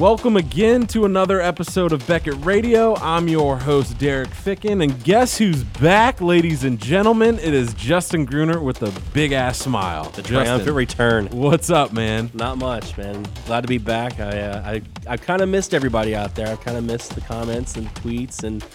Welcome again to another episode of Beckett Radio. I'm your host, Derek Ficken, and guess who's back, ladies and gentlemen? It is Justin Gruner with a big ass smile. The triumphant Justin, return. what's up, man? Not much, man. Glad to be back. I uh, I I kind of missed everybody out there. I've kind of missed the comments and tweets and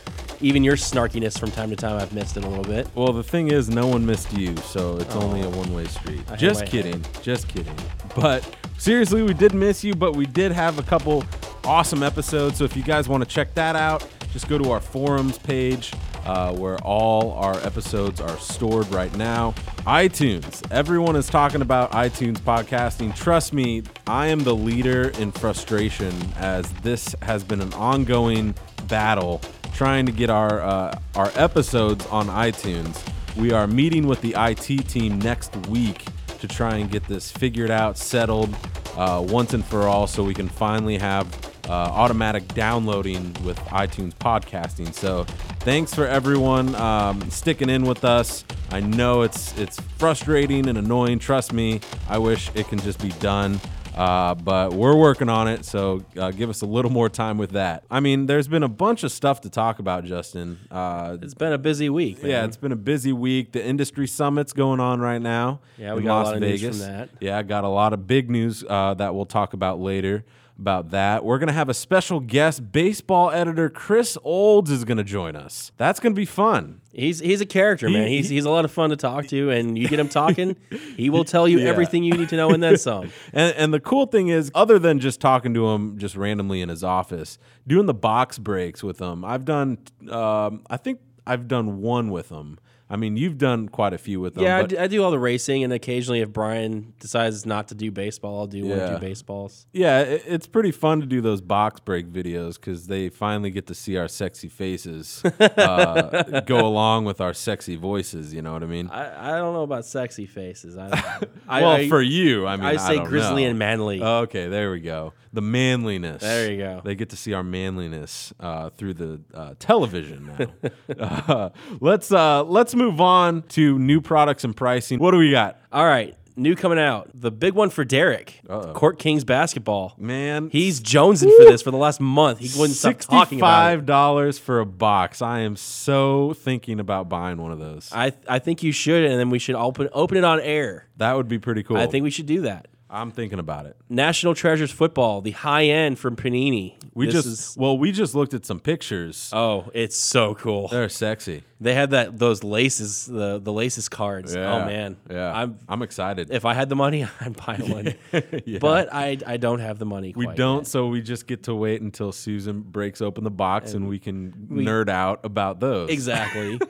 even your snarkiness from time to time. I've missed it a little bit. Well, the thing is, no one missed you, so it's only a one way street. I Just kidding. Just kidding. But seriously, we did miss you, but we did have a couple awesome episodes. So if you guys want to check that out, just go to our forums page uh, where all our episodes are stored right now. iTunes. Everyone is talking about iTunes podcasting. Trust me, I am the leader in frustration as this has been an ongoing battle trying to get our uh, our episodes on iTunes. We are meeting with the IT team next week to try and get this figured out, settled uh, once and for all, so we can finally have uh, automatic downloading with iTunes podcasting. So, thanks for everyone um, sticking in with us. I know it's it's frustrating and annoying. Trust me, I wish it can just be done. Uh, but we're working on it, so uh, give us a little more time with that. I mean, there's been a bunch of stuff to talk about, Justin. Uh, It's been a busy week. Man. yeah, it's been a busy week. The industry summit's going on right now. Yeah, we in got a Las lot of news Vegas. from that. Yeah, I got a lot of big news uh, that we'll talk about later about that. We're gonna have a special guest. Baseball editor Chris Olds is gonna join us. That's gonna be fun. he's he's a character, man. He- He's he's a lot of fun to talk to, and you get him talking, he will tell you Yeah. everything you need to know and then some. And, and the cool thing is, other than just talking to him just randomly in his office, doing the box breaks with him, I've done. Um, I think I've done one with him. I mean, you've done quite a few with them. Yeah, I do, I do all the racing, and occasionally, if Brian decides not to do baseball, I'll do one or Yeah. two baseballs. Yeah, it, it's pretty fun to do those box break videos because they finally get to see our sexy faces uh, go along with our sexy voices. You know what I mean? I, I don't know about sexy faces. I, well, I, for you, I mean, I say grizzly know. and manly. Okay, there we go. The manliness. There you go. They get to see our manliness uh, through the uh, television now. uh, let's uh, let's move on to new products and pricing. What do we got, All right, new coming out. The big one for Derek. Uh-oh. Court Kings basketball. man? He's jonesing for this for the last month. He wouldn't stop talking about it. dollars for a box. I am so thinking about buying one of those. I I think you should, and then we should open open it on air. That would be pretty cool. I think we should do that. I'm thinking about it. National Treasures football, the high end from Panini. We This just is- well, we just looked at some pictures. oh, it's so cool. They're sexy. They had that those laces, the the laces cards. Oh, yeah. Oh man, Yeah, I'm I'm excited. if I had the money, I'd buy one. Yeah. But I I don't have the money. we quite don't, so we just get to wait until Susan breaks open the box and, we can nerd out about those. Exactly.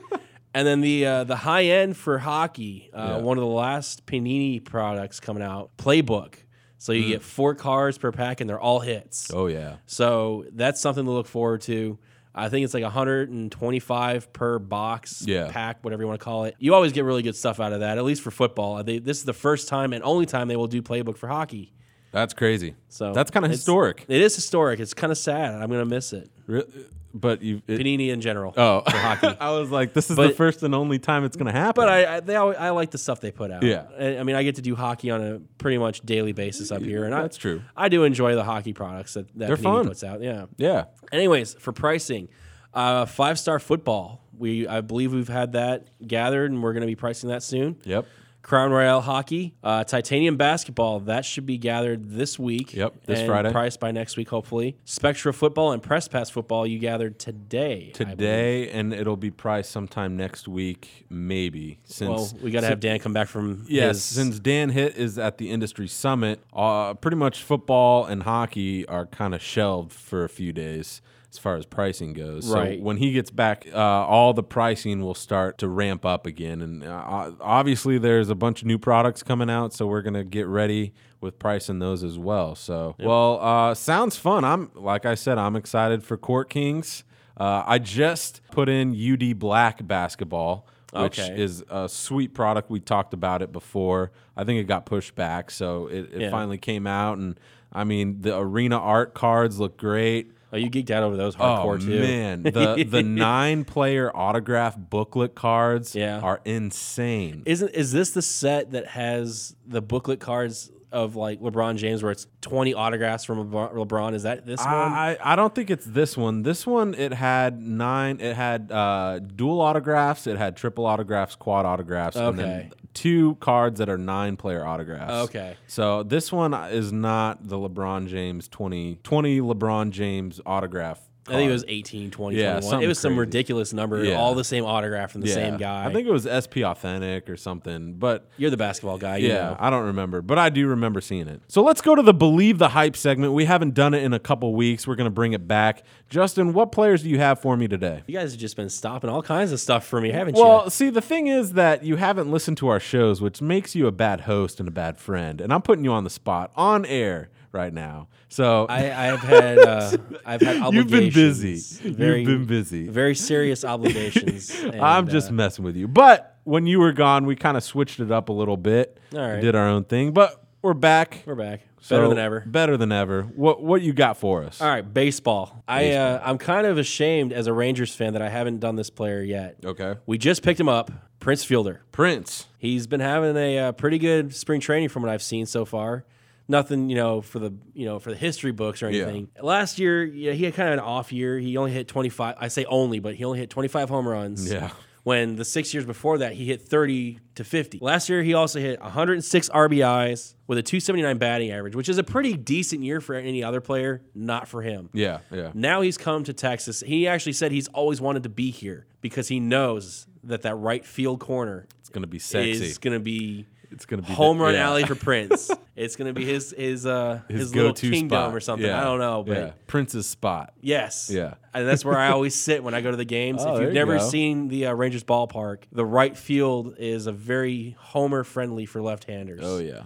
and then the uh, the high end for hockey, uh, Yeah. one of the last Panini products coming out, Playbook. So you get four cards per pack, and they're all hits. Mm. Oh yeah. So that's something to look forward to. I think it's like 125 per box, Yeah. pack, whatever you want to call it. You always get really good stuff out of that, at least for football. They, this is the first time and only time they will do playbook for hockey. That's crazy. So that's kind of historic. It is historic. It's kind of sad. I'm gonna miss it. Re- But you. It, Panini in general. oh, for hockey. I was like, this is the first and only time it's going to happen. But I, I they always, I like the stuff they put out. Yeah. I, I mean, I get to do hockey on a pretty much daily basis up here, and I, That's true. I do enjoy the hockey products that, that They're Panini fun. puts out. Yeah. yeah. Anyways, for pricing, uh, five star football. We I believe we've had that gathered, and we're going to be pricing that soon. Yep. Crown Royale hockey, uh, titanium basketball. That should be gathered this week. Yep, this and Friday. Priced by next week, hopefully. Spectra football and press pass football. You gathered today. Today, and it'll be priced sometime next week, maybe. Since Well, we got to have Dan come back from Yes, his- since Dan Hitt is at the industry summit, uh, pretty much football and hockey are kind of shelved for a few days as far as pricing goes. Right. So when he gets back, uh, all the pricing will start to ramp up again. And uh, obviously, there's a bunch of new products coming out, so we're gonna get ready with pricing those as well. So, well, uh, sounds fun. I'm like I said, I'm excited for Court Kings. Uh, I just put in UD Black basketball which Okay. is a sweet product. We talked about it before. I think it got pushed back, so it, it Yeah. finally came out. And I mean, the arena art cards look great. Oh, you geeked out over those Oh hardcore too. man, the the nine player autograph booklet cards Yeah. are insane. Isn't is this the set that has the booklet cards of like LeBron James, where it's 20 autographs from LeBron. Is that this one? I, I don't think it's this one. This one it had nine. It had uh, dual autographs. It had triple autographs, quad autographs, and then Okay. two cards that are nine player autographs. Okay. So this one is not the LeBron James 20, 20 LeBron James autograph. I think it was 18, 20, Yeah, 21. It was some crazy. ridiculous number. Yeah. All the same autograph from the same guy. I think it was SP Authentic or something, but you're the basketball guy. You yeah, know. I don't remember, but I do remember seeing it. So let's go to the Believe the Hype segment. We haven't done it in a couple weeks. We're going to bring it back. Justin, what players do you have for me today? You guys have just been stopping all kinds of stuff for me, haven't Well, you? Well, see, the thing is that you haven't listened to our shows, which makes you a bad host and a bad friend. And I'm putting you on the spot on air right now. So I, I've had uh, I've had obligations. you've been busy. Very, You've been busy. Very serious obligations. I'm just uh, messing with you. But when you were gone, we kind of switched it up a little bit. All right. Did our own thing, but we're back. we're back. So, Better than ever. Better than ever. What what you got for us? All right, baseball. I uh, I'm kind of ashamed as a Rangers fan that I haven't done this player yet. Okay. We just picked him up, Prince Fielder. Prince. He's been having a uh, pretty good spring training from what I've seen so far. Nothing, you know, for the you know for the history books or Yeah. anything. Last year, yeah, he had kind of an off year. He only hit 25. I say only, but he only hit 25 home runs. Yeah. When the six years before that, he hit 30 to 50. Last year, he also hit 106 RBIs with a 279 batting average, which is a pretty decent year for any other player. Not for him. Yeah, yeah. Now he's come to Texas. He actually said he's always wanted to be here because he knows that that right field corner It's gonna be sexy. is going to be it's gonna be home the- run yeah. alley for Prince. it's going to be his his uh his, His, little kingdom spot. or something. Yeah. I don't know, but yeah. Prince's spot. yes, Yeah. and that's where I always sit when I go to the games. Oh, if you've you never seen the uh, Rangers ballpark, the right field is a very homer friendly for left-handers. Oh yeah.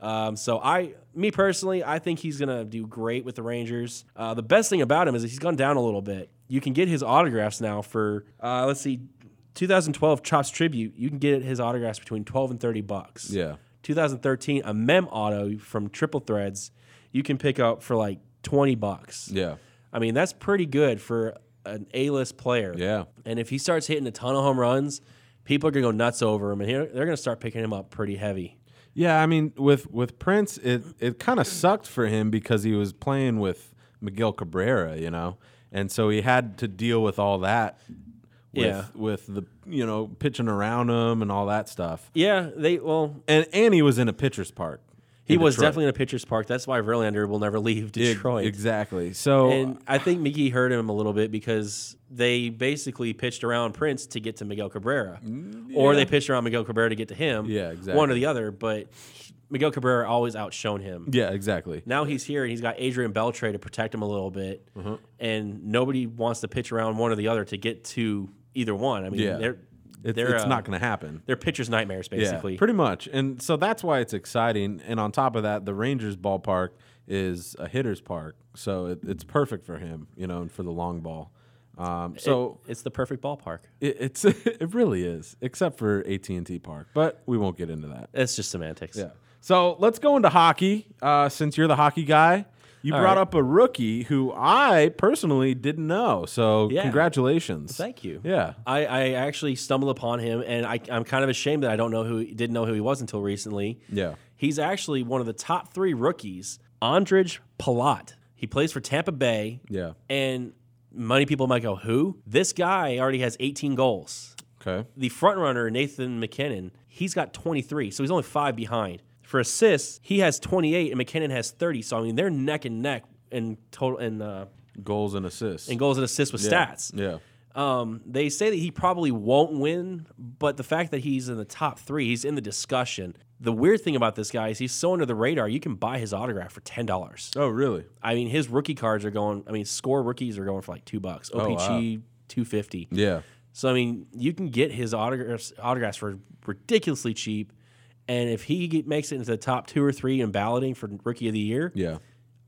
Um, so I, me personally, I think he's gonna do great with the Rangers. Uh, the best thing about him is he's gone down a little bit. You can get his autographs now for uh, let's see, 2012 Topps Tribute. You can get his autographs between 12 and 30 bucks. Yeah. 2013 a Mem Auto from Triple Threads. You can pick up for like 20 bucks. Yeah. I mean that's pretty good for an A-list player. Yeah. And if he starts hitting a ton of home runs, people are gonna go nuts over him, and they're gonna start picking him up pretty heavy. Yeah, I mean, with with Prince, it it kind of sucked for him because he was playing with Miguel Cabrera, you know, and so he had to deal with all that. With, Yeah. with the you know pitching around him and all that stuff, Yeah, they well, and and he was in a pitcher's park. he was Detroit. definitely in a pitcher's park. That's why Verlander will never leave Detroit. exactly. So And I think Mickey hurt him a little bit because they basically pitched around Prince to get to Miguel Cabrera, or they pitched around Miguel Cabrera to get to him. Mm, Yeah, One or the other. But Miguel Cabrera always outshone him. yeah, exactly. Now he's here and he's got Adrian Beltre to protect him a little bit, Uh-huh. and nobody wants to pitch around one or the other to get to either one. I mean, Yeah. they're It's, they're it's uh, not going to happen. they're pitchers' nightmares basically. Yeah, pretty much. And so that's why it's exciting. And on top of that, the Rangers ballpark is a hitter's park, so it, it's perfect for him, you know, and for the long ball. Um, so it's the perfect ballpark. it, it's it really is, except for AT and T Park, but we won't get into that. It's just semantics. Yeah. So let's go into hockey. Uh, since you're the hockey guy, you All brought right. up a rookie who I personally didn't know. So Yeah. congratulations. Thank you. Yeah. I, I actually stumbled upon him, and I, I'm kind of ashamed that I don't know who didn't know who he was until recently. Yeah. He's actually one of the top three rookies, Ondrej Palat. He plays for Tampa Bay, Yeah. and many people might go, "Who?" This guy already has 18 goals. Okay. The front runner, Nathan MacKinnon, he's got 23, so he's only five behind. For assists, he has 28, and MacKinnon has 30. So I mean, they're neck and neck in total in uh, Goals and assists. in goals and assists with yeah. stats. Yeah. Um, they say that he probably won't win, but the fact that he's in the top three, he's in the discussion. The weird thing about this guy is he's so under the radar. You can buy his autograph for ten dollars. Oh, really? I mean, his rookie cards are going. I mean, score rookies are going for like two bucks. Oh, OPG two fifty. Yeah. So I mean, you can get his autographs autographs for ridiculously cheap. And if he get, makes it into the top two or three in balloting for rookie of the year, Yeah.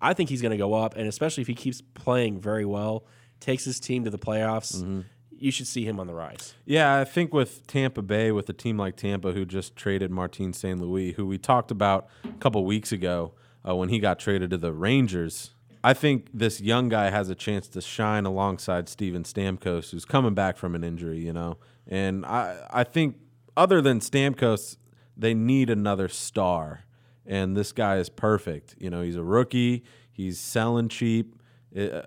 I think he's going to go up. And especially if he keeps playing very well, takes his team to the playoffs, Mm-hmm. you should see him on the rise. Yeah, I think with Tampa Bay, with a team like Tampa who just traded Martin St. Louis, who we talked about a couple weeks ago uh, when he got traded to the Rangers, I think this young guy has a chance to shine alongside Steven Stamkos, who's coming back from an injury, you know. And I, I think other than Stamkos, they need another star. and this guy is perfect. You know, he's a rookie. He's selling cheap. It- uh,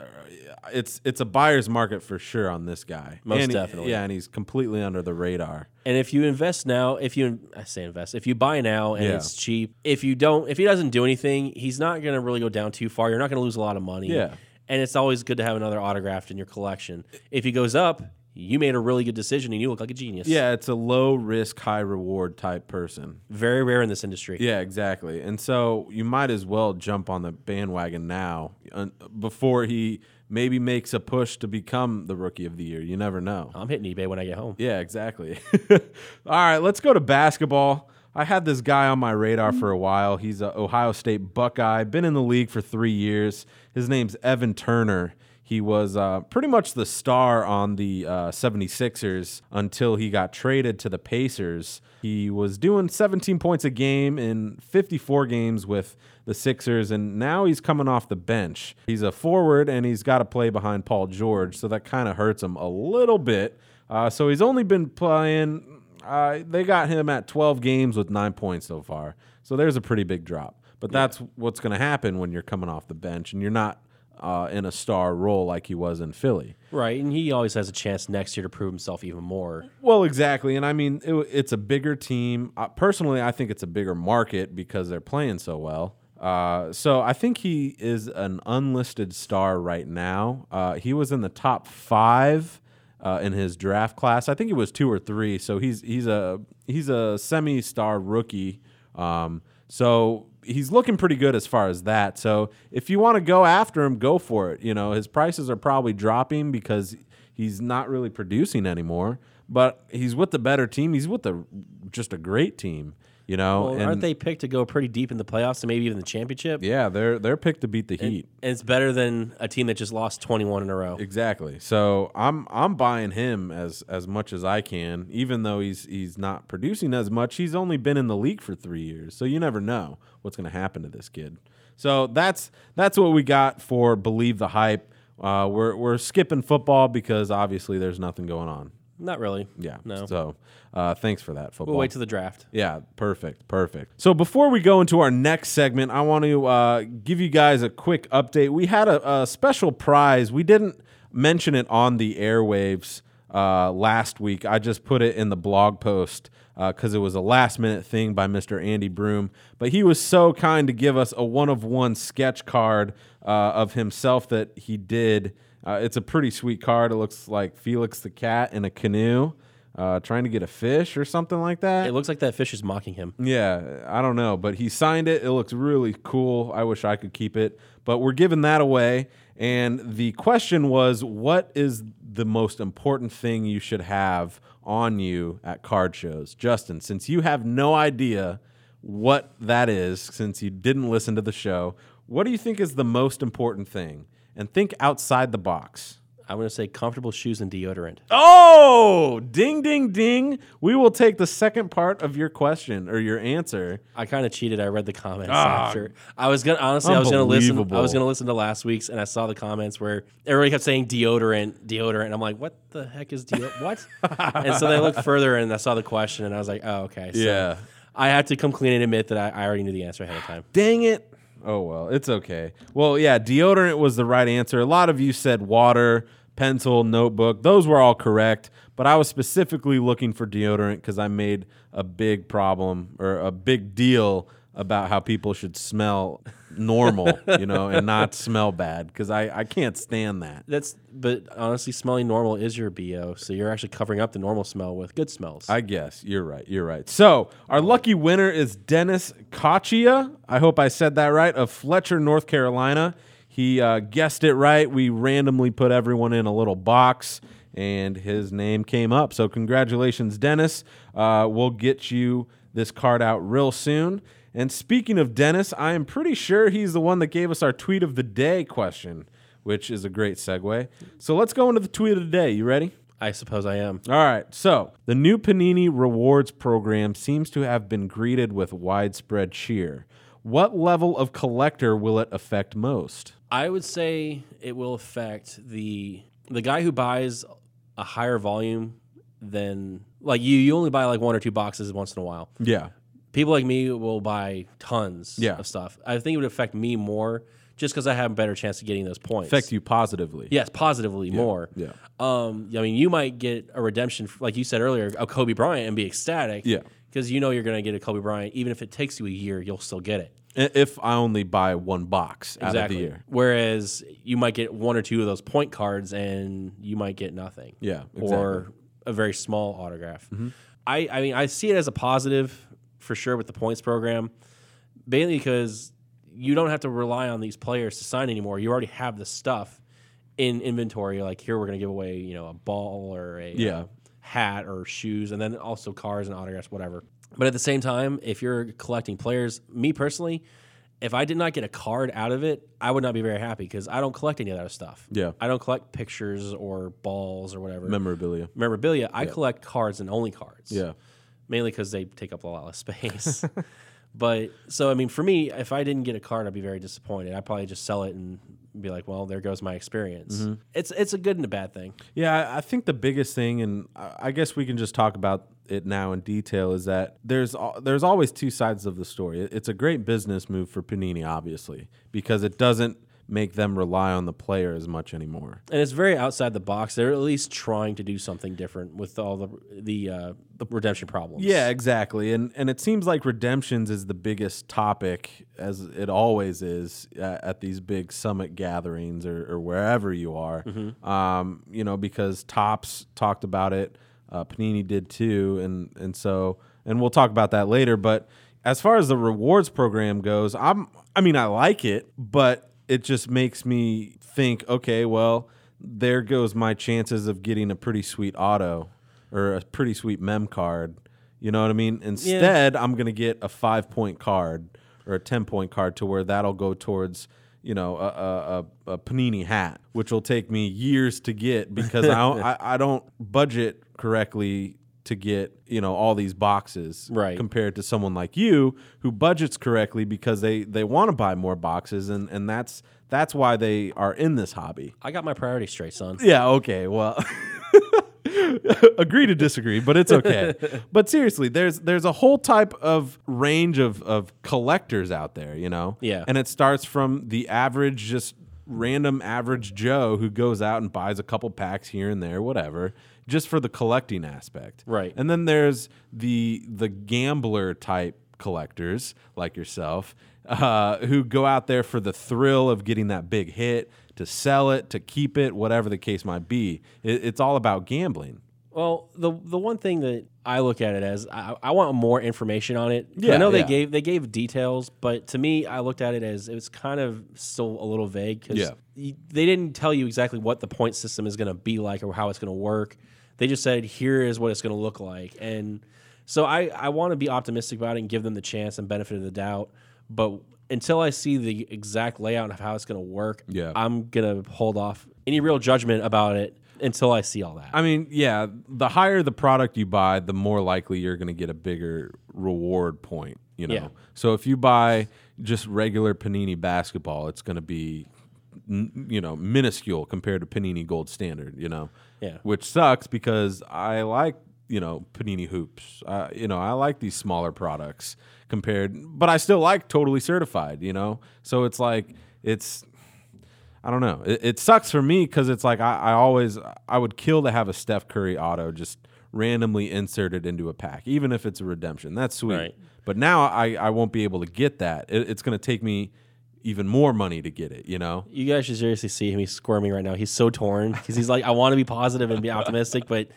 it's it's a buyer's market for sure on this guy. Most And he- definitely. yeah, and he's completely under the radar. And if you invest now, if you I say invest, if you buy now and Yeah. it's cheap, if you don't, if he doesn't do anything, he's not going to really go down too far. You're not going to lose a lot of money. Yeah. And it's always good to have another autographed in your collection. If he goes up, you made a really good decision and you look like a genius. Yeah, it's a low risk, high reward type person. Very rare in this industry. Yeah, exactly. And so you might as well jump on the bandwagon now uh, before he maybe makes a push to become the rookie of the year. You never know. I'm hitting eBay when I get home. Yeah, exactly. All right, let's go to basketball. I had this guy on my radar for a while. He's a Ohio State Buckeye, been in the league for three years. His name's Evan Turner. He was uh, pretty much the star on the uh, 76ers until he got traded to the Pacers. He was doing 17 points a game in 54 games with the Sixers, and now he's coming off the bench. He's a forward, and he's got to play behind Paul George, so that kind of hurts him a little bit. Uh, so he's only been playing. Uh, they got him at 12 games with nine points so far. So there's a pretty big drop. But that's what's going to happen when you're coming off the bench and you're not uh, in a star role like he was in Philly. Right. And he always has a chance next year to prove himself even more. Well, exactly. And I mean, it, it's a bigger team. Uh, personally, I think it's a bigger market because they're playing so well. Uh, so I think he is an unlisted star right now. Uh, he was in the top five uh, in his draft class. I think he was two or three. So he's he's a he's a semi-star rookie. Um, so he's looking pretty good as far as that. So if you want to go after him, go for it. You know, his prices are probably dropping because he's not really producing anymore. But he's with the better team. He's with the just a great team. You know, Well, and aren't they picked to go pretty deep in the playoffs and maybe even the championship? yeah, they're they're picked to beat the Heat. And it's better than a team that just lost 21 in a row. Exactly. So I'm I'm buying him as as much as I can, even though he's he's not producing as much. He's only been in the league for three years, so you never know what's going to happen to this kid. So that's that's what we got for believe the hype. Uh, we're we're skipping football because obviously there's nothing going on. Not really. Yeah. No. So uh, thanks for that football. We'll wait till the draft. Yeah, perfect, perfect. So before we go into our next segment, I want to uh, give you guys a quick update. We had a, a special prize. We didn't mention it on the airwaves uh, last week. I just put it in the blog post because it was a last minute thing by Mr. Andy Broom. But he was so kind to give us a one of one sketch card uh, of himself that he did. Uh, it's a pretty sweet card. It looks like Felix the cat in a canoe. Uh, trying to get a fish or something like that. It looks like that fish is mocking him. Yeah, I don't know, but he signed it. It looks really cool. I wish I could keep it, but we're giving that away. And the question was, what is the most important thing you should have on you at card shows? Justin, since you have no idea what that is, since you didn't listen to the show, what do you think is the most important thing? And think outside the box. I'm going to say comfortable shoes and deodorant. Oh, ding, ding, ding. We will take the second part of your question or your answer. I kind of cheated. I read the comments Ah. after. I was gonna honestly, I was gonna listen. I Unbelievable. was gonna listen to last week's, and I saw the comments where everybody kept saying deodorant, deodorant. I'm like, what the heck is deodorant? what? and so they looked further, and I saw the question, and I was like, oh, okay. So Yeah. I had to come clean and admit that I, I already knew the answer ahead of time. Dang it. Oh, well, it's okay. Well, yeah, deodorant was the right answer. A lot of you said water, pencil, notebook. Those were all correct. But I was specifically looking for deodorant because I made a big problem or a big deal about how people should smell normal, you know, and not smell bad because I, I can't stand that. That's but honestly, smelling normal is your bo. So you're actually covering up the normal smell with good smells. I guess you're right. You're right. So our lucky winner is Dennis Kachia. I hope I said that right. Of Fletcher, North Carolina. He uh, guessed it right. We randomly put everyone in a little box, and his name came up. So congratulations, Dennis. Uh, we'll get you this card out real soon. And speaking of Dennis, I am pretty sure he's the one that gave us our tweet of the day question, which is a great segue. So let's go into the tweet of the day. You ready? I suppose I am. All right. So the new Panini Rewards program seems to have been greeted with widespread cheer. What level of collector will it affect most? I would say it will affect the the guy who buys a higher volume than like you. You only buy like one or two boxes once in a while. Yeah. People like me will buy tons Yeah. of stuff. I think it would affect me more just because I have a better chance of getting those points. Affect you positively. Yes, positively more. yeah. Um, I mean, you might get a redemption, like you said earlier, a Kobe Bryant and be ecstatic. Yeah. Because you know you're going to get a Kobe Bryant. Even if it takes you a year, you'll still get it. I- If I only buy one box out of the year. Whereas you might get one or two of those point cards and you might get nothing. Yeah, Or a very small autograph. I, I mean, I see it as a positive for sure with the points program, mainly because you don't have to rely on these players to sign anymore. You already have the stuff in inventory. Like here, we're going to give away, you know, a ball or a Yeah. uh, hat or shoes, and then also cars and autographs, whatever. But at the same time, if you're collecting players, me personally, if I did not get a card out of it, I would not be very happy because I don't collect any of that stuff. Yeah. I don't collect pictures or balls or whatever. Memorabilia. Memorabilia. I collect cards and only cards. Yeah. Mainly because they take up a lot of space. but so I mean, for me, if I didn't get a card, I'd be very disappointed. I'd probably just sell it and be like, "Well, there goes my experience." Mm-hmm. It's it's a good and a bad thing. Yeah, I think the biggest thing, and I I guess we can just talk about it now in detail, is that there's there's always two sides of the story. It's a great business move for Panini, obviously, because it doesn't make them rely on the player as much anymore. and it's very outside the box. They're at least trying to do something different with all the the uh, the redemption problems. Yeah, exactly. And and it seems like redemptions is the biggest topic, as it always is at, at these big summit gatherings or, or wherever you are. Um, you know, because Topps talked about it, uh, Panini did too, and and so and we'll talk about that later. But as far as the rewards program goes, I'm I mean I like it, but it just makes me think, okay, well, there goes my chances of getting a pretty sweet auto or a pretty sweet mem card. You know what I mean? Instead, I'm going to get a five point card or a 10 point card to where that'll go towards, you know, a, a, a, a Panini hat, which will take me years to get because I, don't, I, I don't budget correctly to get, you know, all these boxes Right. compared to someone like you who budgets correctly because they, they want to buy more boxes. And, and that's, that's why they are in this hobby. I got my priorities straight, son. Yeah, okay. Well, agree to disagree, but it's okay. but seriously, there's there's a whole type of range of of collectors out there, you know? Yeah. And it starts from the average just random average Joe who goes out and buys a couple packs here and there, whatever, just for the collecting aspect. Right. And then there's the the gambler type collectors like yourself uh, who go out there for the thrill of getting that big hit to sell it to keep it whatever the case might be it, it's all about gambling Well, the the one thing that I look at it as I, I want more information on it. Yeah, I know they yeah. gave they gave details, but to me, I looked at it as it was kind of still a little vague because Yeah. they didn't tell you exactly what the point system is going to be like or how it's going to work. They just said here is what it's going to look like, and so I I want to be optimistic about it and give them the chance and benefit of the doubt, but. Until I see the exact layout of how it's going to work, Yeah. I'm gonna hold off any real judgment about it until I see all that. i mean yeah the higher the product you buy the more likely you're going to get a bigger reward point you know Yeah. so if you buy just regular panini basketball it's going to be you know minuscule compared to panini gold standard you know Yeah. which sucks because i like you know panini hoops uh, you know i like these smaller products compared but i still like totally certified you know so it's like it's I don't know. It, it sucks for me because it's like I, I always I would kill to have a Steph Curry auto just randomly inserted into a pack, even if it's a redemption. That's sweet. Right. But now I, I won't be able to get that. It, it's going to take me even more money to get it. You know. You guys should seriously see him. He's squirming right now. He's so torn because he's like, I want to be positive and be optimistic, but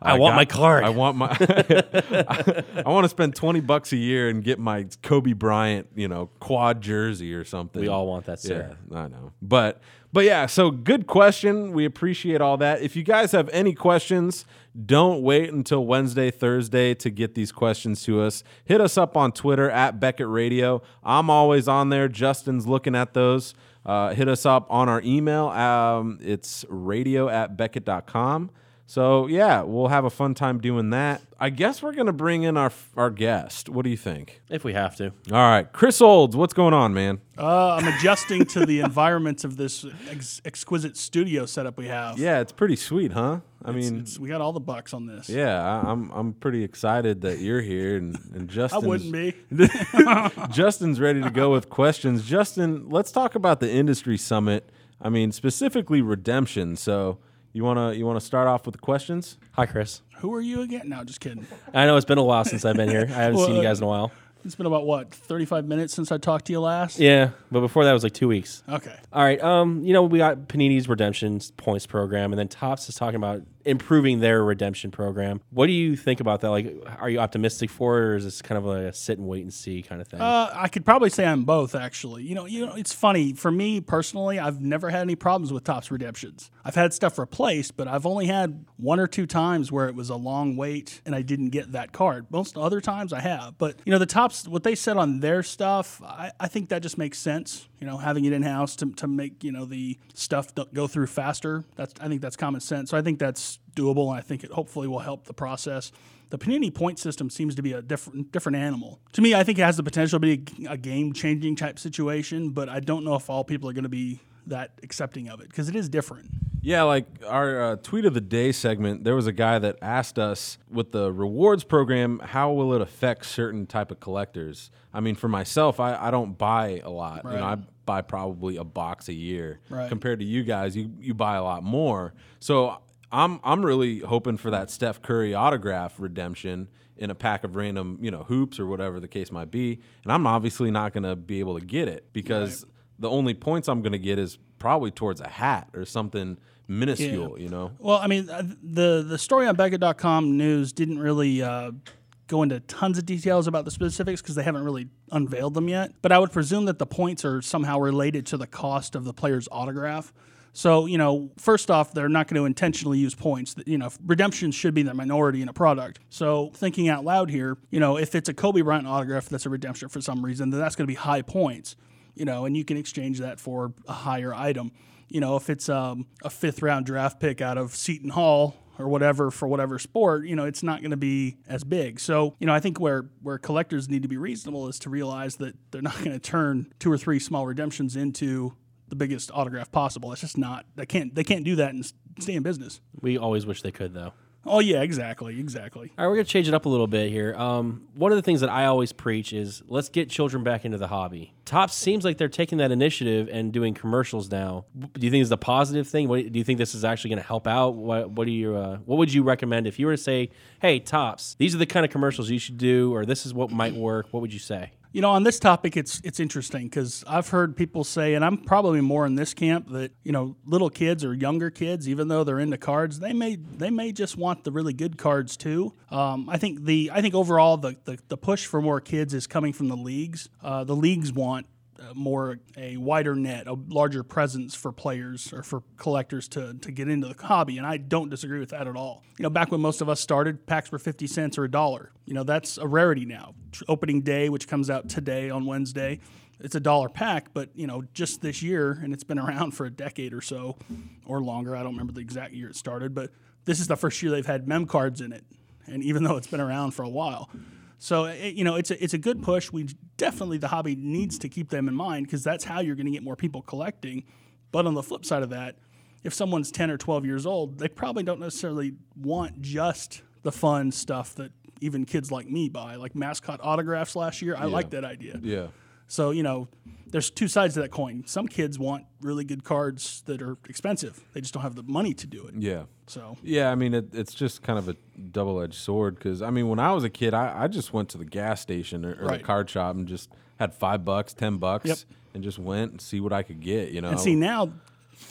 I, want got- my card. I want my. I, want to spend twenty bucks a year and get my Kobe Bryant, you know, quad jersey or something. we all want that, sir. Yeah, I know. But but yeah, so good question. We appreciate all that. If you guys have any questions, don't wait until Wednesday, Thursday to get these questions to us. Hit us up on Twitter at Beckett Radio. I'm always on there. Justin's looking at those. Uh, hit us up on our email. Um, it's radio at Beckett.com. So yeah, we'll have a fun time doing that. I guess we're gonna bring in our our guest. What do you think? If we have to. All right, Chris Olds, what's going on, man? Uh, I'm adjusting to the environments of this ex- exquisite studio setup we have. Yeah, it's pretty sweet, huh? I It's- mean, it's- we got all the bucks on this. yeah, I, I'm I'm pretty excited that you're here and and I wouldn't be. Justin's ready to go with questions. Justin, let's talk about the industry summit. I mean, specifically redemption. So you wanna you wanna start off with the questions? Hi, Chris. Who are you again? No, just kidding. I know it's been a while since I've been here. I haven't Well, seen you guys in a while. It's been about what 35 minutes since I talked to you last. Yeah, but before that was like two weeks. Okay. All right. Um, you know, we got Panini's redemption points program, and then Topps is talking about improving their redemption program. What do you think about that? Like, are you optimistic for it, or is this kind of like a sit and wait and see kind of thing? Uh, I could probably say I'm both actually. You know, you know, it's funny for me personally. I've never had any problems with Topps redemptions. I've had stuff replaced, but I've only had one or two times where it was a long wait and I didn't get that card. Most other times I have. But you know, the Topps, what they said on their stuff, I, I think that just makes sense. You know, having it in house to, to make you know the stuff go through faster. That's I think that's common sense. So I think that's doable, and I think it hopefully will help the process. The Panini point system seems to be a different different animal. To me, I think it has the potential to be a, a game changing type situation, but I don't know if all people are going to be that accepting of it because it is different. Yeah, like our uh, tweet of the day segment, there was a guy that asked us with the rewards program, how will it affect certain type of collectors? I mean, for myself, I, I don't buy a lot. You know, I buy probably a box a year. Right. Compared to you guys, you you buy a lot more. So I'm I'm really hoping for that Steph Curry autograph redemption in a pack of random, you know, hoops or whatever the case might be. And I'm obviously not going to be able to get it because the only points I'm going to get is probably towards a hat or something minuscule, you know. Well, I mean, uh, the the story on Beckett.com news didn't really uh, go into tons of details about the specifics because they haven't really unveiled them yet. But I would presume that the points are somehow related to the cost of the player's autograph. So, you know, first off, they're not going to intentionally use points. You know, redemption should be the minority in a product. So, thinking out loud here, you know, if it's a Kobe Bryant autograph that's a redemption for some reason, then that's going to be high points, you know, and you can exchange that for a higher item. You know, if it's um, a fifth round draft pick out of Seton Hall or whatever for whatever sport, you know, it's not going to be as big. So, you know, I think where where collectors need to be reasonable is to realize that they're not going to turn two or three small redemptions into the biggest autograph possible. It's just not. They can't. They can't do that and stay in business. we always wish they could, though. Oh yeah, exactly, exactly. All right, we're gonna change it up a little bit here. Um, one of the things that I always preach is let's get children back into the hobby. Topps seems like they're taking that initiative and doing commercials now. Do you think it's a positive thing? What, do you think this is actually going to help out? What, what do you uh, What would you recommend if you were to say, "Hey, Topps, these are the kind of commercials you should do," or "This is what might work"? What would you say? You know, on this topic, it's it's interesting because I've heard people say, and I'm probably more in this camp that you know, little kids or younger kids, even though they're into cards, they may they may just want the really good cards too. Um, I think the I think overall the, the the push for more kids is coming from the leagues. Uh, the leagues want Uh, more a wider net, a larger presence for players or for collectors to to get into the hobby, and I don't disagree with that at all. You know, back when most of us started, packs were fifty cents or a dollar. You know, that's a rarity now. Opening day, which comes out today on Wednesday, it's a dollar pack, but you know, just this year, and it's been around for a decade or so, or longer. I don't remember the exact year it started, but this is the first year they've had mem cards in it, and even though it's been around for a while. So it, you know, it's a, it's a good push. We definitely the hobby needs to keep them in mind because that's how you're going to get more people collecting. But on the flip side of that, if someone's 10 or 12 years old, they probably don't necessarily want just the fun stuff that even kids like me buy, like mascot autographs last year. I like that idea. Yeah. So, you know, there's two sides to that coin. Some kids want really good cards that are expensive. They just don't have the money to do it. Yeah. So, Yeah, I mean, it, it's just kind of a double edged sword because, I mean, when I was a kid, I, I just went to the gas station or, or Right. the card shop and just had five bucks, 10 bucks, Yep. and just went and see what I could get, you know? and see now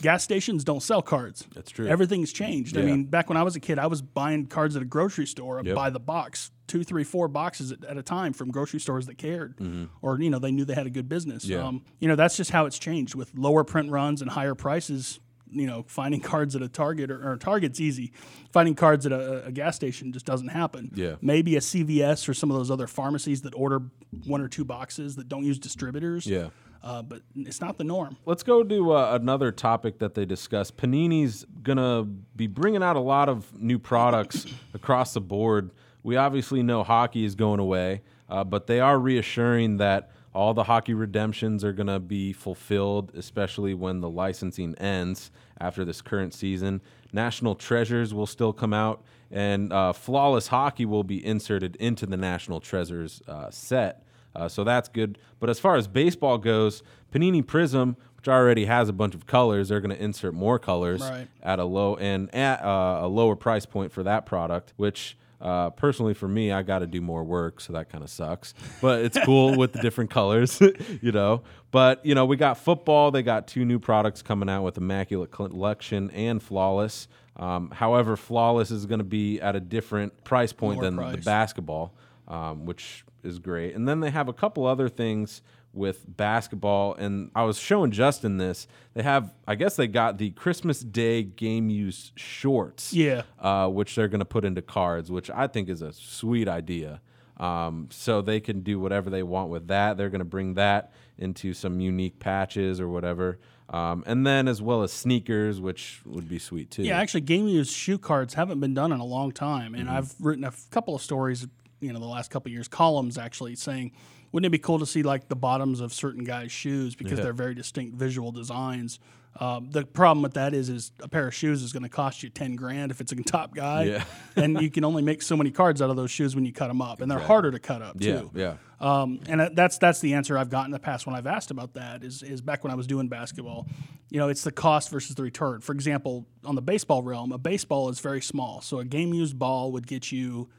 gas stations don't sell cards. That's true. Everything's changed. I mean, back when I was a kid, I was buying cards at a grocery store Yep. by the box, two, three, four boxes at, at a time from grocery stores that cared, or you know they knew they had a good business. Mm-hmm. Um, you know that's just how it's changed with lower print runs and higher prices. You know, finding cards at a Target or, or Target's easy. Finding cards at a, a gas station just doesn't happen. Yeah. Maybe a CVS or some of those other pharmacies that order one or two boxes that don't use distributors. Yeah. Uh, but it's not the norm. Let's go to uh, another topic that they discussed. Panini's gonna be bringing out a lot of new products across the board. We obviously know hockey is going away, uh, but they are reassuring that all the hockey redemptions are gonna be fulfilled, especially when the licensing ends after this current season. National Treasures will still come out, and uh, Flawless Hockey will be inserted into the National Treasures uh, set. Uh, so that's good. But as far as baseball goes, Panini Prism, which already has a bunch of colors, they're going to insert more colors Right. at a low and at uh, a lower price point for that product, which. Uh, personally, for me, I got to do more work, so that kind of sucks. But it's cool with the different colors, you know. But you know, we got football. They got two new products coming out with Immaculate Collection and Flawless. Um, however, Flawless is going to be at a different price point Lower than the basketball, um, which is great. And then they have a couple other things with basketball. And I was showing Justin this. They have, I guess they got the Christmas Day game use shorts, Yeah. uh, which they're going to put into cards, which I think is a sweet idea. Um, so they can do whatever they want with that. They're going to bring that into some unique patches or whatever. Um, and then as well as sneakers, which would be sweet too. Yeah, actually, game used shoe cards haven't been done in a long time, and I've written a f- couple of stories, you know, the last couple of years, columns actually saying, wouldn't it be cool to see like the bottoms of certain guys' shoes because Yeah. they're very distinct visual designs. Um, the problem with that is, is a pair of shoes is going to cost you ten grand if it's a top guy, Yeah. and you can only make so many cards out of those shoes when you cut them up, and they're harder to cut up too. yeah. Um, and that's that's the answer I've gotten in the past when I've asked about that is is back when I was doing basketball. You know, it's the cost versus the return. For example, on the baseball realm, a baseball is very small, so a game used ball would get you,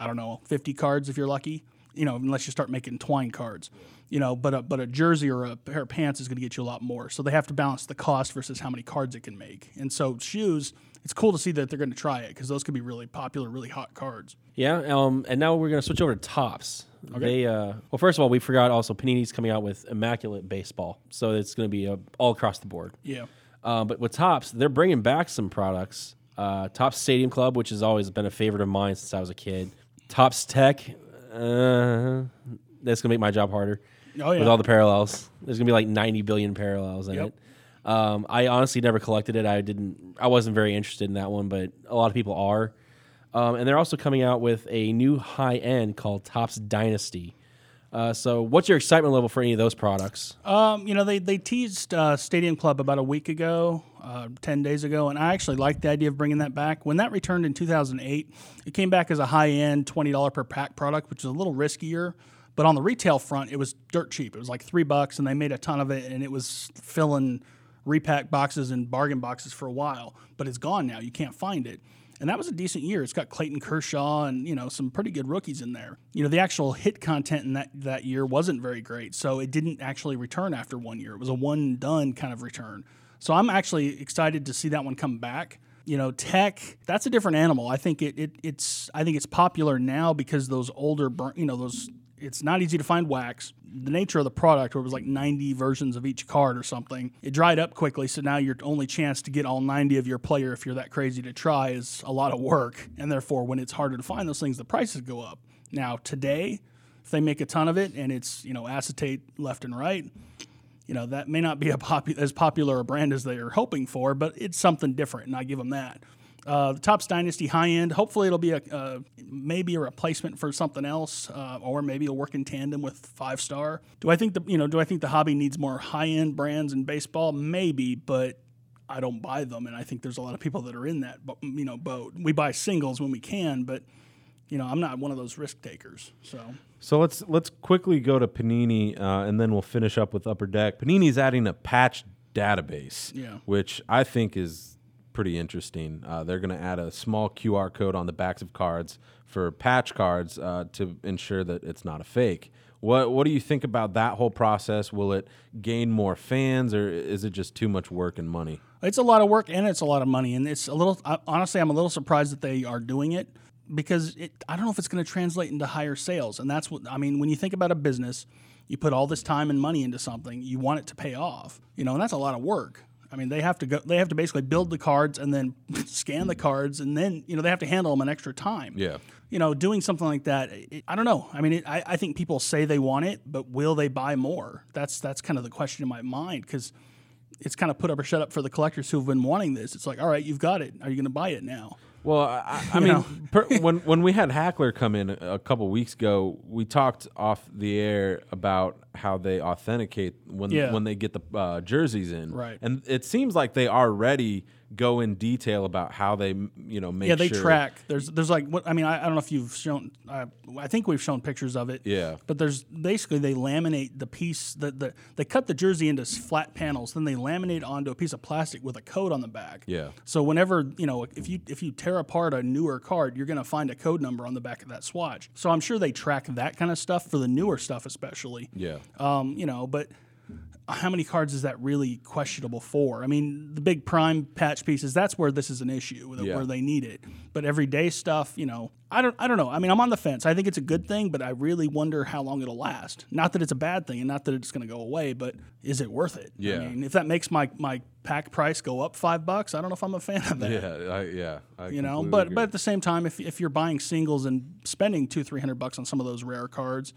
I don't know, fifty cards if you're lucky. You know, unless you start making twine cards. You know, but a, but a jersey or a pair of pants is going to get you a lot more. So they have to balance the cost versus how many cards it can make. And so shoes, it's cool to see that they're going to try it because those could be really popular, really hot cards. Yeah, um, and now we're gonna switch over to Topps. They, uh, well, first of all, we forgot also Panini's coming out with immaculate baseball, so it's gonna be uh, all across the board. Yeah. Uh, but with Topps, they're bringing back some products. Uh, Topps Stadium Club, which has always been a favorite of mine since I was a kid. Topps Tek, uh, that's gonna make my job harder. Oh, yeah. With all the parallels, there's gonna be like 90 billion parallels in Yep. it. Um, I honestly never collected it. I didn't. I wasn't very interested in that one, but a lot of people are. Um, and they're also coming out with a new high end called Topps Dynasty. Uh, so, what's your excitement level for any of those products? Um, you know, they they teased uh, Stadium Club about a week ago, uh, ten days ago, and I actually liked the idea of bringing that back. When that returned in 2008, it came back as a high end twenty dollar per pack product, which is a little riskier. But on the retail front, it was dirt cheap. It was like three bucks, and they made a ton of it, and it was filling repack boxes and bargain boxes for a while. But it's gone now; you can't find it and that was a decent year. It's got Clayton Kershaw and you know some pretty good rookies in there. You know the actual hit content in that that year wasn't very great, so it didn't actually return after one year. It was a one done kind of return. So I'm actually excited to see that one come back. You know, tech that's a different animal. I think it, it it's I think it's popular now because those older you know those it's not easy to find wax. The nature of the product, where it was like 90 versions of each card or something, it dried up quickly. So now your only chance to get all 90 of your player, if you're that crazy to try, is a lot of work. And therefore, when it's harder to find those things, the prices go up. Now, today, if they make a ton of it and it's you know acetate left and right, you know that may not be a popu- as popular a brand as they are hoping for, but it's something different, and I give them that. Uh, the Topps Dynasty high end. Hopefully, it'll be a uh, maybe a replacement for something else, uh, or maybe it'll work in tandem with five star. Do I think the you know do I think the hobby needs more high end brands in baseball? Maybe, but I don't buy them, and I think there's a lot of people that are in that you know boat. We buy singles when we can, but you know I'm not one of those risk takers. So So let's let's quickly go to Panini, uh, and then we'll finish up with Upper Deck. Panini's adding a patch database, Yeah. which I think is pretty interesting. Uh, they're going to add a small QR code on the backs of cards for patch cards uh, to ensure that it's not a fake. What what do you think about that whole process? Will it gain more fans, or is it just too much work and money? It's a lot of work and it's a lot of money, and it's a little. Honestly, I'm a little surprised that they are doing it because it, I don't know if it's going to translate into higher sales. And that's what I mean. When you think about a business, you put all this time and money into something, you want it to pay off. You know, and that's a lot of work. I mean, they have to go. They have to basically build the cards and then scan the cards, and then you know they have to handle them an extra time. Yeah. you know, doing something like that, it, I don't know. I mean, it, I, I think people say they want it, but will they buy more? That's that's kind of the question in my mind because it's kind of put up or shut up for the collectors who have been wanting this. It's like, all right, you've got it. Are you going to buy it now? Well, I, I mean, per, when when we had Hackler come in a, a couple weeks ago, we talked off the air about how they authenticate when Yeah. when they get the uh, jerseys in, Right. And it seems like they already go in detail about how they, you know, make yeah, they sure- track. There's there's like what I mean. I, I don't know if you've shown. I I think we've shown pictures of it. Yeah. But there's basically they laminate the piece that the they cut the jersey into flat panels, then they laminate onto a piece of plastic with a code on the back. Yeah. So whenever you know if you if you tear apart a newer card, you're going to find a code number on the back of that swatch. So I'm sure they track that kind of stuff for the newer stuff, especially. Yeah. Um, you know, but how many cards is that really questionable for? I mean, the big prime patch pieces, that's where this is an issue, where Yeah. where they need it. But everyday stuff, you know, I don't I don't know. I mean, I'm on the fence. I think it's a good thing, but I really wonder how long it'll last. Not that it's a bad thing and not that it's going to go away, but is it worth it? Yeah. I mean, if that makes my my pack price go up 5 bucks, I don't know if I'm a fan of that. Yeah, I, yeah, I You know, but agree. but at the same time, if, if you're buying singles and spending two three hundred bucks on some of those rare cards,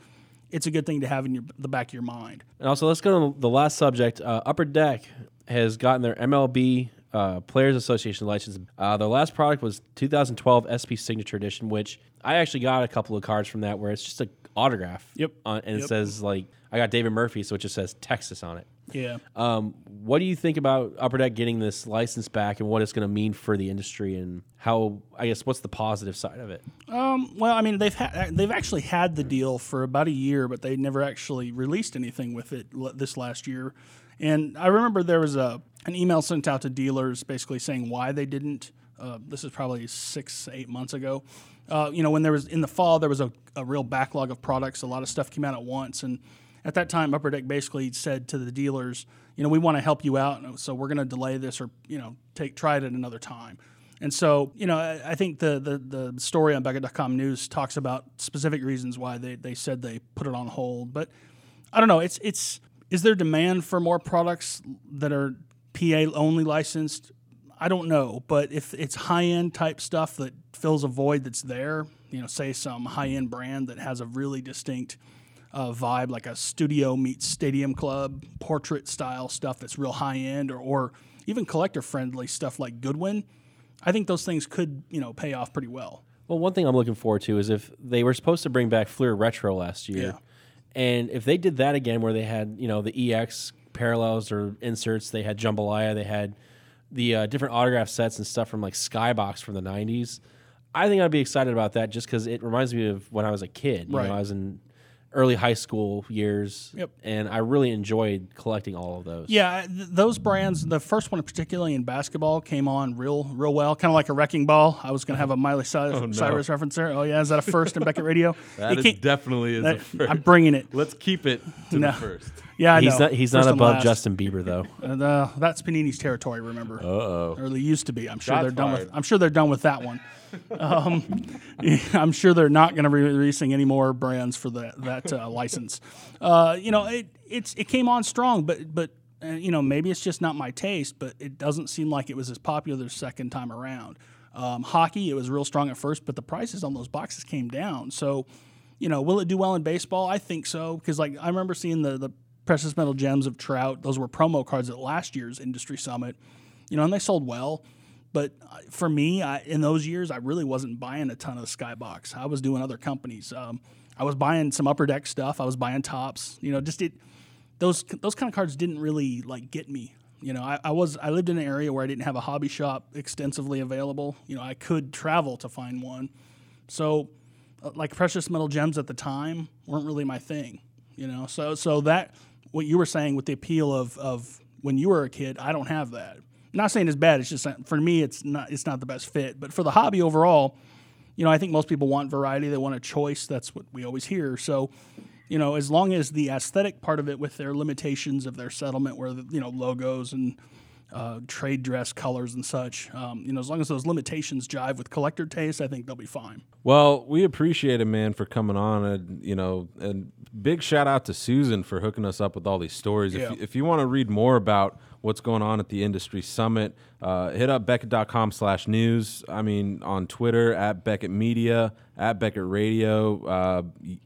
it's a good thing to have in your the back of your mind. And also, let's go to the last subject. Uh, Upper Deck has gotten their MLB uh, Players Association license. Uh, their last product was 2012 SP Signature Edition, which I actually got a couple of cards from that where it's just an autograph. Yep. On, and it says like I got David Murphy, so it just says Texas on it. Yeah. Um, what do you think about Upper Deck getting this license back and what it's going to mean for the industry and how I guess what's the positive side of it? Um, well, I mean, they've had they've actually had the deal for about a year, but they never actually released anything with it l- this last year. And I remember there was a an email sent out to dealers basically saying why they didn't. Uh, this is probably six eight months ago. Uh, you know, when there was in the fall, there was a, a real backlog of products. A lot of stuff came out at once, and at that time, Upper Deck basically said to the dealers, you know, we want to help you out, so we're going to delay this or you know take try it at another time. And so, you know, I, I think the, the the story on Beckett.com News talks about specific reasons why they, they said they put it on hold. But I don't know. It's it's is there demand for more products that are PA only licensed? I don't know, but if it's high end type stuff that fills a void that's there, you know, say some high end brand that has a really distinct uh, vibe, like a studio meets stadium club, portrait style stuff that's real high end, or, or even collector friendly stuff like Goodwin, I think those things could you know pay off pretty well. Well, one thing I'm looking forward to is if they were supposed to bring back Fleer Retro last year, Yeah. and if they did that again, where they had you know the EX parallels or inserts, they had jambalaya, they had the uh, different autograph sets and stuff from like Skybox from the '90s. I think I'd be excited about that just because it reminds me of when I was a kid. You Right. know, I was in early high school years, Yep. and I really enjoyed collecting all of those. Yeah, th- those brands. The first one, particularly in basketball, came on real, real well. Kind of like a wrecking ball. I was going to have a Miley Cyrus, oh, no. Cyrus reference there. Oh yeah, is that a first in Beckett Radio? that You definitely is that- a first. I'm bringing it. Let's keep it to No. the first. Yeah, I he's know. not he's First not and above last. Justin Bieber though. And, uh, that's Panini's territory. Remember? Uh oh. or they used to be. I'm sure Shots they're done with. I'm sure they're done with that one. Um, I'm sure they're not going to be releasing any more brands for that that uh, license. Uh, you know, it it's it came on strong, but but uh, you know maybe it's just not my taste, but it doesn't seem like it was as popular the second time around. Um, hockey, it was real strong at first, but the prices on those boxes came down. So, you know, will it do well in baseball? I think so because like I remember seeing the the precious metal gems of Trout. Those were promo cards at last year's industry summit you know, and they sold well. But uh, for me, I, in those years, I really wasn't buying a ton of Skybox. I was doing other companies. Um, I was buying some upper deck stuff. I was buying Topps. You know, just it. Those those kind of cards didn't really like get me. You know, I, I was I lived in an area where I didn't have a hobby shop extensively available. You know, I could travel to find one. So, uh, like precious metal gems at the time weren't really my thing. You know, so so that what you were saying with the appeal of of when you were a kid, I don't have that. I'm not saying it's bad. It's just for me, it's not it's not the best fit. But for the hobby overall, you know, I think most people want variety. They want a choice. That's what we always hear. So, you know, as long as the aesthetic part of it, with their limitations of their settlement, where the, you know logos and uh, trade dress colors and such, um, you know, as long as those limitations jive with collector taste, I think they'll be fine. Well, we appreciate it, man, for coming on, and you know, and big shout out to Susan for hooking us up with all these stories. Yeah. If, if you want to read more about what's going on at the industry summit, uh, hit up Beckett.com slash news. I mean, on Twitter at Beckett Media, at Beckett Radio, uh,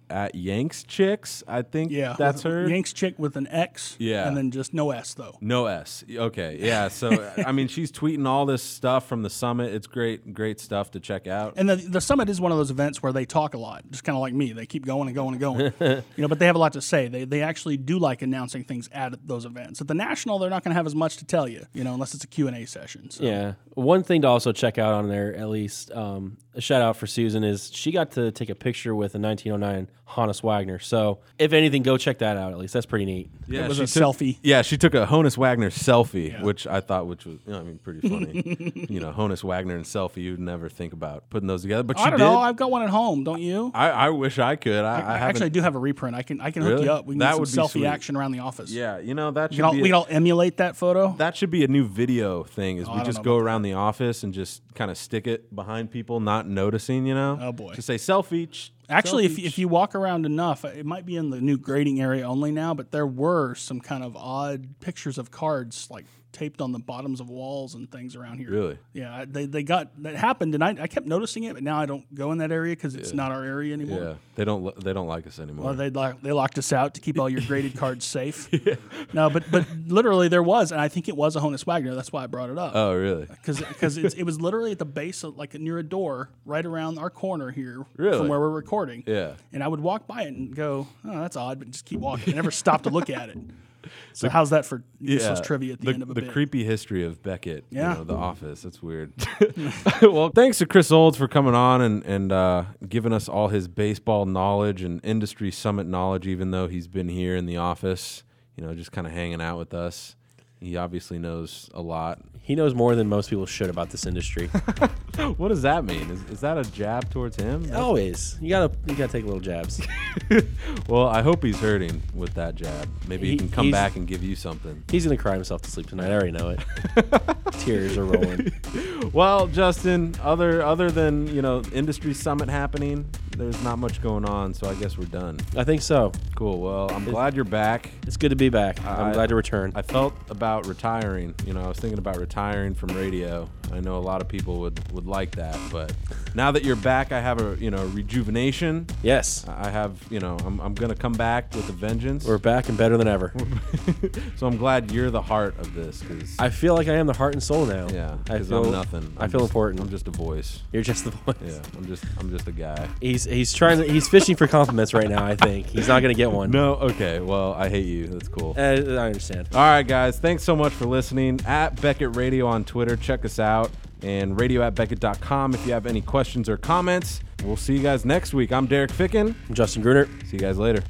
at Yanks Chicks. I think Yeah, that's her. Yanks chick with an X. Yeah. and then just no S though. No S. Okay. Yeah. So I mean, she's tweeting all this stuff from the summit. It's great, great stuff to check out. And the, the summit is one of those events where they talk a lot, just kind of like me. They keep going and going and going, you know. But they have a lot to say. They they actually do like announcing things at those events. At the national, they're not going to have as much to tell you, you know, unless it's a Q and A session. So. Yeah. One thing to also check out on there, at least, um, a shout out for Susan is she got to take a picture with a 1909 Honus Wagner. So if anything, go check that out. At least that's pretty neat. Yeah, It was she a took- selfie. Yeah, she took a Honus Wagner selfie, which I thought, which was, you know, I mean, pretty funny. you know, Honus Wagner and selfie, you'd never think about putting those together, but she I don't did. know. I've got one at home. Don't you? I, I wish I could. I, I, haven't. Actually, I do have a reprint. I can I can hook you up. We can That get some be selfie sweet. action around the office. yeah, you know that We should can all, be. we a- can all emulate that photo. that should be a new video thing. Is oh, we don't just go about around the office and just kind of stick it behind people, not noticing. You know. Oh, boy. Just say selfie. ch- Actually, if, selfie, if ch- you walk around enough, it might be in the new grading area only now, but there were some kind of odd pictures of cards like taped on the bottoms of walls and things around here. Really? Yeah, they, they got that happened, and I, I kept noticing it, but now I don't go in that area because it's not our area anymore. Yeah, they don't. They don't like us anymore. Well, they lock, they locked us out to keep all your graded cards safe. No, but but literally there was, and I think it was a Honus Wagner. That's why I brought it up. oh, really? because it was literally at the base of like near a door right around our corner here Really? from where we're recording Yeah. and i would walk by it and go oh that's odd but just keep walking i never stopped to look at it so how's that for useless trivia at the, end of a the bit creepy history of Beckett. Yeah. You know, the office. That's weird. well, thanks to Chris Olds for coming on and and uh, giving us all his baseball knowledge and industry summit knowledge. Even though he's been here in the office, you know, just kind of hanging out with us. He obviously knows a lot. He knows more than most people should about this industry. What does that mean? Is, is that a jab towards him? Always. You gotta you gotta take little jabs. Well, I hope he's hurting with that jab. Maybe he, He- can come he's- back and give you something. He's gonna cry himself to sleep tonight. I already know it. Tears are rolling. Well, Justin, other other than you know industry summit happening, there's not much going on. So I guess we're done. I think so. Cool. Well, I'm glad you're back. It's good to be back. I'm glad to return. I felt about retiring. You know, I was thinking about retiring from radio. I know a lot of people would would like that, but now that you're back, I have a you know rejuvenation. yes. I have you know I'm I'm gonna come back with a vengeance. We're back and better than ever. so I'm glad you're the heart of this because I feel like I am the heart and soul now. yeah, I feel I'm nothing. I I'm feel just- important. I'm just a voice. You're just the voice. Yeah, I'm just I'm just a guy. He's he's trying to he's fishing for compliments right now. I think he's not gonna get one. No, okay. Well, I hate you. That's cool. Uh, I understand. All right, guys. Thanks so much for listening. At Beckett Radio on Twitter. Check us out. And radio at Beckett.com if you have any questions or comments. We'll see you guys next week. I'm Derek Ficken. I'm Justin Gruner. See you guys later.